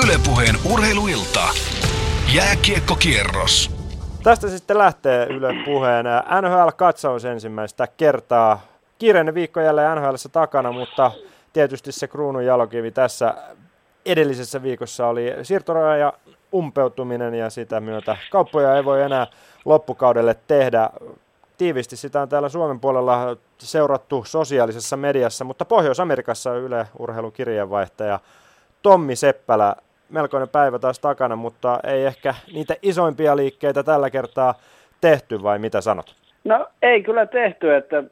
Ylepuheen urheiluilta. Jääkiekkokierros. Tästä sitten lähtee Yle puheen NHL-katsaus ensimmäistä kertaa. Kiireinen viikko jälleen nhl takana, mutta tietysti se kruunun jalokivi tässä edellisessä viikossa oli siirtoraja umpeutuminen ja sitä myötä kauppoja ei voi enää loppukaudelle tehdä. Tiivisti sitä on täällä Suomen puolella seurattu sosiaalisessa mediassa, mutta Pohjois-Amerikassa Yle urheilukirjeenvaihtaja Tommi Seppälä melkoinen päivä taas takana, mutta ei ehkä niitä isoimpia liikkeitä tällä kertaa tehty, vai mitä sanot? No ei kyllä tehty, että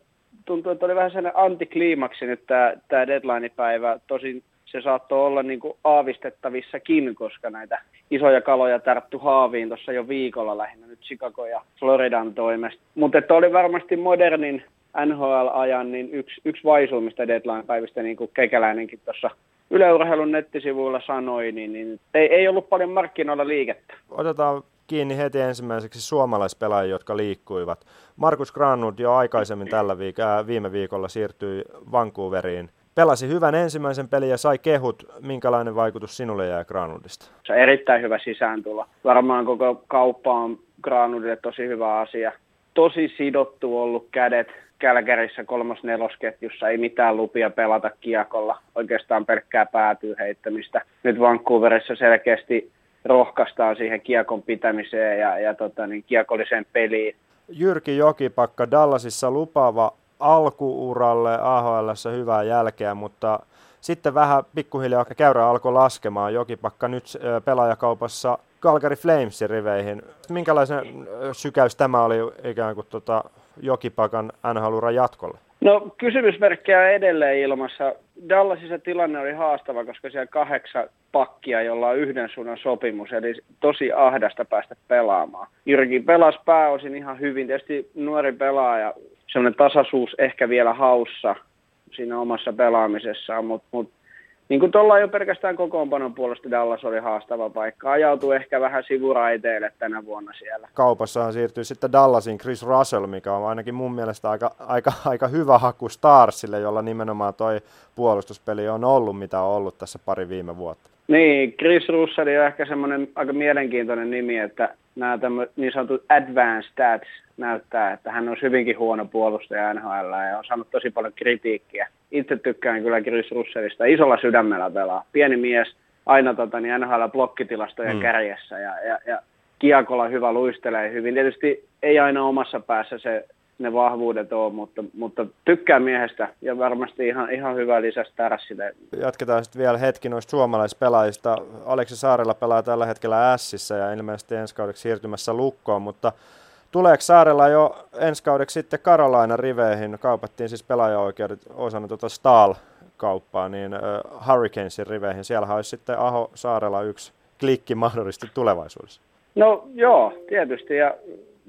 tuntuu, että oli vähän sellainen antikliimaksi nyt tämä, tämä deadline-päivä. Tosin se saattoi olla niin kuin aavistettavissakin, koska näitä isoja kaloja tarttu haaviin tuossa jo viikolla lähinnä nyt Chicago ja Floridan toimesta. Mutta oli varmasti modernin NHL-ajan niin yksi, yksi vaisuimmista deadline-päivistä, niin kuin Kekäläinenkin tuossa yleurheilun nettisivuilla sanoi, niin, niin ei, ei ollut paljon markkinoilla liikettä. Otetaan kiinni heti ensimmäiseksi suomalaispelaajia, jotka liikkuivat. Markus Granlund jo aikaisemmin tällä viik- äh, viime viikolla siirtyi Vancouveriin. Pelasi hyvän ensimmäisen pelin ja sai kehut. Minkälainen vaikutus sinulle jää Granlundista? Se on erittäin hyvä sisääntulo. Varmaan koko kauppa on Granlundille tosi hyvä asia. Tosi sidottu ollut kädet Kälkärissä kolmos-nelosketjussa ei mitään lupia pelata kiekolla, oikeastaan pelkkää päätyy heittämistä. Nyt Vancouverissa selkeästi rohkaistaan siihen kiekon pitämiseen ja, ja tota, niin, kiekolliseen peliin. Jyrki Jokipakka Dallasissa lupaava alkuuralle AHL hyvää jälkeä, mutta sitten vähän pikkuhiljaa käyrä alkoi laskemaan. Jokipakka nyt pelaajakaupassa Calgary Flamesin riveihin. Minkälaisen sykäys tämä oli ikään kuin tota Jokipakan nhl jatkolle? No kysymysmerkkejä edelleen ilmassa. Dallasissa tilanne oli haastava, koska siellä kahdeksan pakkia, jolla on yhden suunnan sopimus, eli tosi ahdasta päästä pelaamaan. Jyrki pelasi pääosin ihan hyvin, tietysti nuori pelaaja, semmoinen tasaisuus ehkä vielä haussa siinä omassa pelaamisessaan, mutta mut niin kuin tuolla jo pelkästään kokoonpanon puolesta Dallas oli haastava paikka. Ajautui ehkä vähän sivuraiteille tänä vuonna siellä. Kaupassa siirtyy sitten Dallasin Chris Russell, mikä on ainakin mun mielestä aika, aika, aika hyvä haku Starsille, jolla nimenomaan toi puolustuspeli on ollut, mitä on ollut tässä pari viime vuotta. Niin, Chris Russell on ehkä semmoinen aika mielenkiintoinen nimi, että nämä niin sanotut advanced stats näyttää, että hän on hyvinkin huono puolustaja NHL ja on saanut tosi paljon kritiikkiä. Itse tykkään kyllä Chris Russellista. Isolla sydämellä pelaa. Pieni mies, aina tota, niin NHL-blokkitilastojen mm. kärjessä ja, ja, ja kiekolla hyvä, luistelee hyvin. Tietysti ei aina omassa päässä se ne vahvuudet on, mutta, mutta tykkään miehestä ja varmasti ihan, ihan hyvä lisä Starassille. Jatketaan sitten vielä hetki noista suomalaispelaajista. Aleksi Saarella pelaa tällä hetkellä Ässissä ja ilmeisesti ensi kaudeksi siirtymässä lukkoon, mutta tuleeko Saarella jo ensi kaudeksi sitten Karolaina riveihin? Kaupattiin siis pelaajaoikeudet osana tuota Stahl-kauppaa, niin uh, Hurricanesin riveihin. Siellä olisi sitten Aho Saarella yksi klikki mahdollisesti tulevaisuudessa. No joo, tietysti ja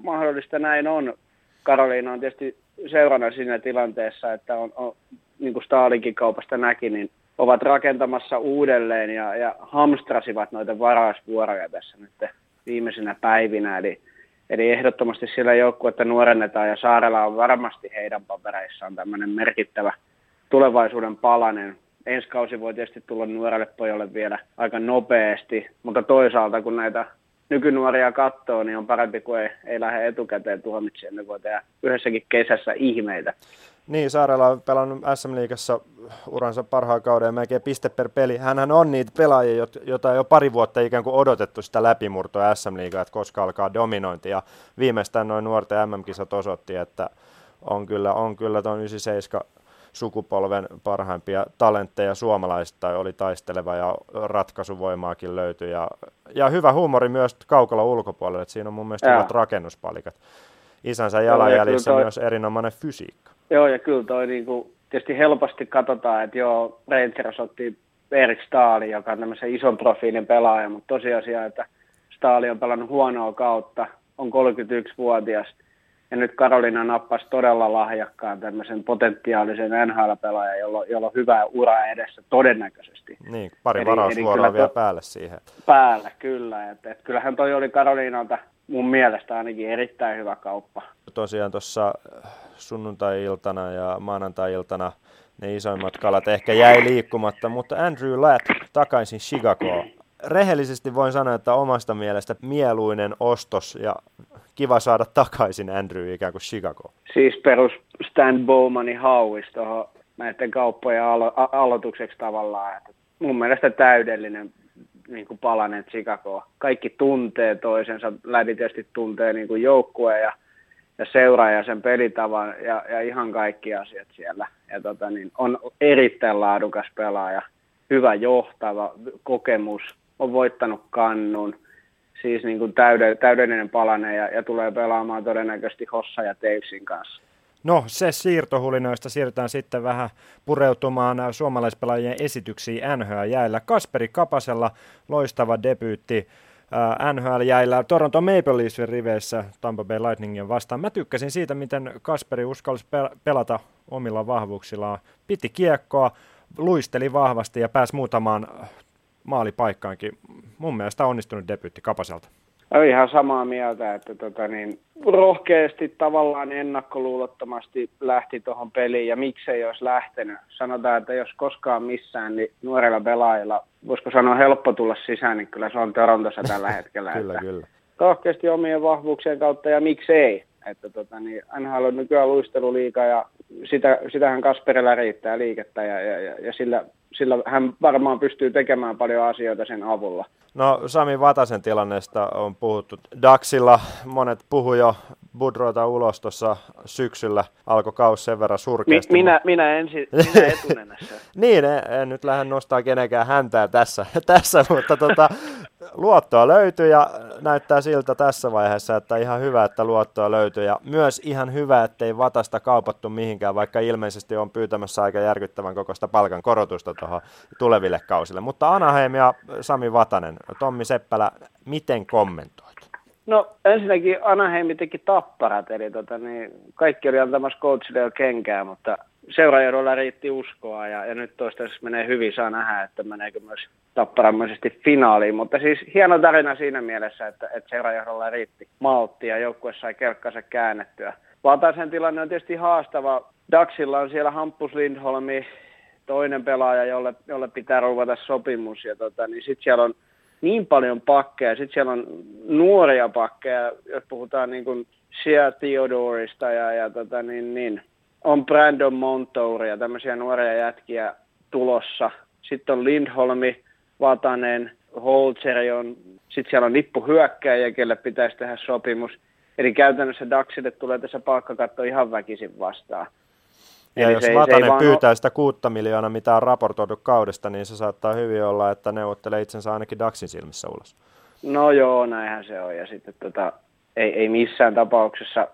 mahdollista näin on. Karoliina on tietysti seurana siinä tilanteessa, että on, on niin kuin Stalinkin kaupasta näki, niin ovat rakentamassa uudelleen ja, ja hamstrasivat noita varausvuoroja tässä nyt viimeisenä päivinä. Eli, eli ehdottomasti sillä joukkuetta nuorennetaan ja Saarella on varmasti heidän papereissaan tämmöinen merkittävä tulevaisuuden palanen. Ensi kausi voi tietysti tulla nuorelle pojalle vielä aika nopeasti, mutta toisaalta kun näitä nykynuoria katsoo, niin on parempi kuin ei, ei lähde etukäteen tuomitsemaan. Ne voi tehdä yhdessäkin kesässä ihmeitä. Niin, Saarella on pelannut SM Liigassa uransa parhaan kauden ja melkein piste per peli. Hänhän on niitä pelaajia, joita jo pari vuotta ikään kuin odotettu sitä läpimurtoa SM Liigaa, että koska alkaa dominointi. Ja viimeistään noin nuorten MM-kisat osoitti, että on kyllä, on kyllä tuon 97 sukupolven parhaimpia talentteja suomalaista oli taisteleva ja ratkaisuvoimaakin löytyi. Ja, ja hyvä huumori myös kaukalla ulkopuolelle, että siinä on mun mielestä hyvät rakennuspalikat. Isänsä jalanjäljissä toi... myös erinomainen fysiikka. Joo, ja kyllä toi niinku, tietysti helposti katsotaan, että joo, Rangers otti Erik Staali, joka on tämmöisen ison profiilin pelaaja, mutta tosiasia, että Staali on pelannut huonoa kautta, on 31-vuotias, ja nyt Karolina nappasi todella lahjakkaan tämmöisen potentiaalisen NHL-pelaajan, jolla, jolla on hyvä ura edessä todennäköisesti. Niin, pari varausvuoroa vielä to, päälle siihen. Päällä, kyllä. Et, et kyllähän toi oli Karolinalta mun mielestä ainakin erittäin hyvä kauppa. Tosiaan tuossa sunnuntai-iltana ja maanantai-iltana ne isoimmat kalat ehkä jäi liikkumatta, mutta Andrew Latt takaisin Chicagoon. rehellisesti voin sanoa, että omasta mielestä mieluinen ostos ja kiva saada takaisin Andrew ikään kuin Chicago. Siis perus Stan Bowmanin hauis tuohon näiden kauppojen alo- aloitukseksi tavallaan. Että mun mielestä täydellinen niin kuin palanen Chicago. Kaikki tuntee toisensa, läpi tietysti tuntee niin kuin joukkueen ja, ja seuraa ja sen pelitavan ja, ja ihan kaikki asiat siellä. Ja tota, niin on erittäin laadukas pelaaja, hyvä johtava kokemus, on voittanut kannun, siis niin kuin täydellinen palanen ja, ja tulee pelaamaan todennäköisesti Hossa ja Teivsin kanssa. No se siirtohulinoista siirrytään sitten vähän pureutumaan suomalaispelaajien esityksiin NHL-jäillä. Kasperi Kapasella loistava debyytti äh, NHL-jäillä Toronto Maple Leafsin riveissä Tampa Bay Lightningin vastaan. Mä tykkäsin siitä, miten Kasperi uskalsi pelata omilla vahvuuksillaan. Piti kiekkoa, luisteli vahvasti ja pääsi muutamaan maalipaikkaankin. Mun mielestä onnistunut debyytti Kapaselta. Olen ihan samaa mieltä, että tota niin, rohkeasti tavallaan ennakkoluulottomasti lähti tuohon peliin ja miksei olisi lähtenyt. Sanotaan, että jos koskaan missään, niin nuorilla pelaajilla, voisiko sanoa helppo tulla sisään, niin kyllä se on Torontossa tällä hetkellä. kyllä, että kyllä. Rohkeasti omien vahvuuksien kautta ja miksei. Että tota, niin, NHL on nykyään luisteluliika ja sitä, sitähän Kasperilla riittää liikettä ja, ja, ja, ja sillä, sillä hän varmaan pystyy tekemään paljon asioita sen avulla. No Sami Vatasen tilanneesta on puhuttu. Daxilla monet puhu jo Budroita ulos tuossa syksyllä. Alkoi kaus sen verran surkeasti. Mi- minä, minä, ensi, minä etunenässä. niin, en, en, nyt lähde nostaa kenenkään häntää tässä, tässä mutta tota, luottoa löytyy ja näyttää siltä tässä vaiheessa, että ihan hyvä, että luottoa löytyy ja myös ihan hyvä, ettei Vatasta kaupattu mihinkään, vaikka ilmeisesti on pyytämässä aika järkyttävän kokoista palkan korotusta tuohon tuleville kausille. Mutta Anaheim ja Sami Vatanen, Tommi Seppälä, miten kommentoit? No ensinnäkin Anaheim teki tapparat, eli tota, niin, kaikki oli antamassa coachille jo kenkää, mutta seuraajodolla riitti uskoa ja, ja nyt toistaiseksi menee hyvin, saa nähdä, että meneekö myös tapparamaisesti finaaliin. Mutta siis hieno tarina siinä mielessä, että, että seuraajodolla riitti maltti ja joukkue sai kelkkansa käännettyä. Vataisen tilanne on tietysti haastava. Daxilla on siellä Hampus Lindholmi, toinen pelaaja, jolle, jolle pitää ruvata sopimus. Ja tota, niin sitten siellä on niin paljon pakkeja, sitten siellä on nuoria pakkeja, jos puhutaan niin kuin Shea Theodorista ja, ja tota, niin, niin, on Brandon Montouria, tämmöisiä nuoria jätkiä tulossa. Sitten on Lindholmi, Vatanen, Holzeri on, sitten siellä on nippu hyökkäjä, kelle pitäisi tehdä sopimus. Eli käytännössä Daxille tulee tässä palkkakatto ihan väkisin vastaan. Ja Eli jos se Vatanen se pyytää ole... sitä kuutta miljoonaa, mitä on raportoitu kaudesta, niin se saattaa hyvin olla, että neuvottelee itsensä ainakin Daxin silmissä ulos. No joo, näinhän se on. Ja sitten tota, ei, ei missään tapauksessa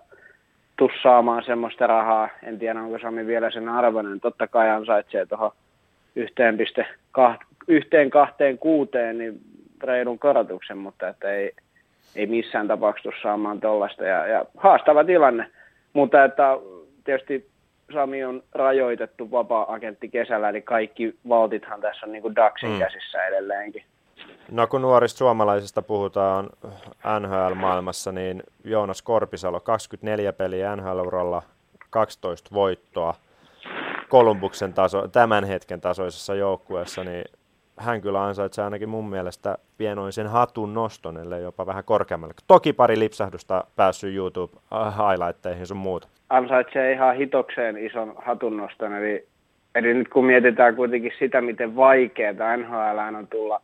tuu saamaan semmoista rahaa. En tiedä, onko Sami vielä sen arvoinen. Totta kai ansaitsee tuohon yhteen, piste, yhteen kahteen kuuteen niin reilun korotuksen, mutta että ei, ei missään tapauksessa saamaan tuollaista. Ja, ja haastava tilanne, mutta että tietysti Sami on rajoitettu vapaa-agentti kesällä, eli kaikki valtithan tässä on niin kuin Daxin mm. käsissä edelleenkin. No kun nuorista suomalaisista puhutaan NHL-maailmassa, niin Joonas Korpisalo 24 peliä NHL-uralla, 12 voittoa Kolumbuksen taso, tämän hetken tasoisessa joukkueessa, niin hän kyllä ansaitsee ainakin mun mielestä pienoisen hatun noston, ellei jopa vähän korkeammalle. Toki pari lipsahdusta päässyt YouTube-highlightteihin sun muuta. Ansaitsee ihan hitokseen ison hatun noston, eli, eli nyt kun mietitään kuitenkin sitä, miten vaikeaa NHL on tulla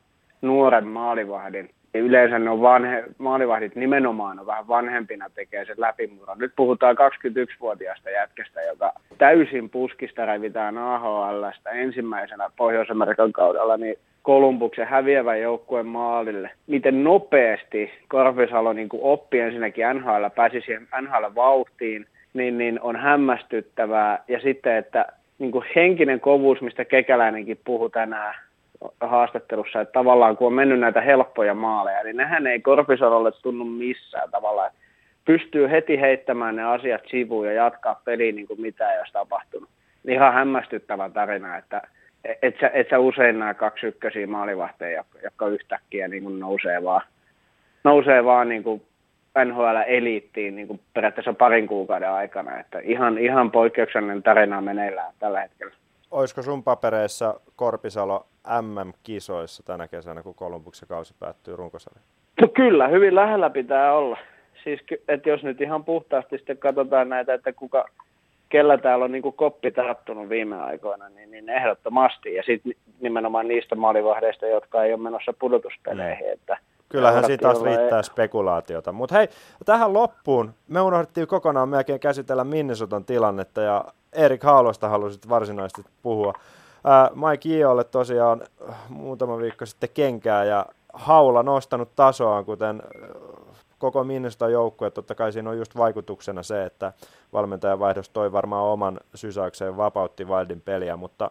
nuoren maalivahdin. Ja yleensä ne on vanhe, maalivahdit nimenomaan on vähän vanhempina tekee sen läpimurron. Nyt puhutaan 21-vuotiaasta jätkästä, joka täysin puskista revitään AHLstä ensimmäisenä Pohjois-Amerikan kaudella, niin Kolumbuksen häviävän joukkueen maalille. Miten nopeasti Korpisalo niin oppi ensinnäkin NHL, pääsi siihen NHL-vauhtiin, niin, niin on hämmästyttävää. Ja sitten, että niin kuin henkinen kovuus, mistä Kekäläinenkin puhui tänään, haastattelussa, että tavallaan kun on mennyt näitä helppoja maaleja, niin nehän ei Korpisalolle tunnu missään tavallaan. Pystyy heti heittämään ne asiat sivuun ja jatkaa peliä niin kuin mitään ei olisi tapahtunut. Ihan hämmästyttävä tarina, että et sä, et sä usein nämä kaksi ykkösiä maalivahteja, jotka yhtäkkiä niin kuin nousee vaan, nousee vaan niin kuin NHL-eliittiin niin kuin periaatteessa parin kuukauden aikana. Että ihan, ihan poikkeuksellinen tarina meneillään tällä hetkellä olisiko sun papereissa Korpisalo MM-kisoissa tänä kesänä, kun Kolumbuksen kausi päättyy runkosarjaan? No kyllä, hyvin lähellä pitää olla. Siis, että jos nyt ihan puhtaasti sitten katsotaan näitä, että kuka, kellä täällä on niin kuin koppi tarttunut viime aikoina, niin, niin ehdottomasti. Ja sitten nimenomaan niistä maalivahdeista, jotka ei ole menossa pudotuspeleihin. Että Kyllähän siinä taas riittää ei... spekulaatiota. Mutta hei, tähän loppuun me unohdettiin kokonaan melkein käsitellä Minnesotan tilannetta ja Erik Haulosta halusit varsinaisesti puhua. Ää, Mike Iolle tosiaan muutama viikko sitten kenkää ja Haula nostanut tasoaan, kuten koko Minnesota joukkue. Totta kai siinä on just vaikutuksena se, että valmentajan vaihdos toi varmaan oman sysäykseen vapautti Wildin peliä, mutta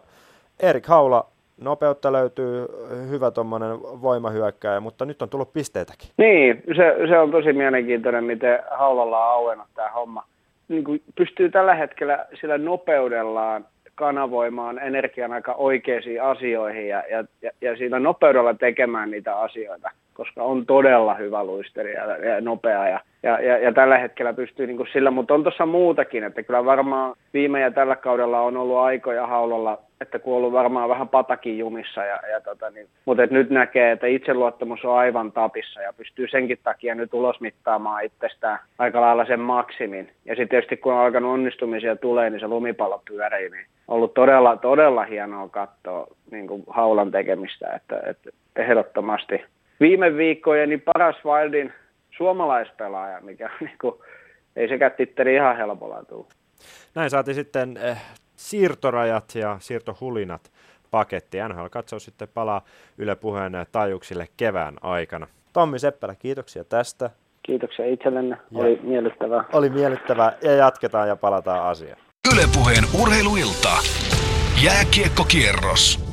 Erik Haula nopeutta löytyy, hyvä tuommoinen voimahyökkäjä, mutta nyt on tullut pisteitäkin. Niin, se, se on tosi mielenkiintoinen, miten Haulalla on auennut tämä homma. Niin kuin pystyy tällä hetkellä sillä nopeudellaan kanavoimaan energian aika oikeisiin asioihin ja, ja, ja, sillä nopeudella tekemään niitä asioita koska on todella hyvä luisteri ja, ja nopea ja, ja, ja, ja tällä hetkellä pystyy niin kuin sillä, mutta on tuossa muutakin, että kyllä varmaan viime ja tällä kaudella on ollut aikoja haulolla, että kun ollut varmaan vähän patakin jumissa, ja, ja tota, niin, mutta et nyt näkee, että itseluottamus on aivan tapissa ja pystyy senkin takia nyt ulosmittaamaan itsestään aika lailla sen maksimin. Ja sitten tietysti kun on alkanut onnistumisia tulee, niin se lumipallo pyörii, niin on ollut todella, todella hienoa katsoa niin kuin haulan tekemistä, että, että ehdottomasti viime viikkojen niin paras Wildin suomalaispelaaja, mikä niin kuin, ei sekä titteri ihan helpolla tule. Näin saatiin sitten eh, siirtorajat ja siirtohulinat paketti. NHL katsoo sitten palaa Yle Puheen taajuuksille kevään aikana. Tommi Seppälä, kiitoksia tästä. Kiitoksia itsellenne, ja oli miellyttävää. Oli miellyttävää ja jatketaan ja palataan asiaan. Yle Puheen urheiluilta. Jääkiekkokierros.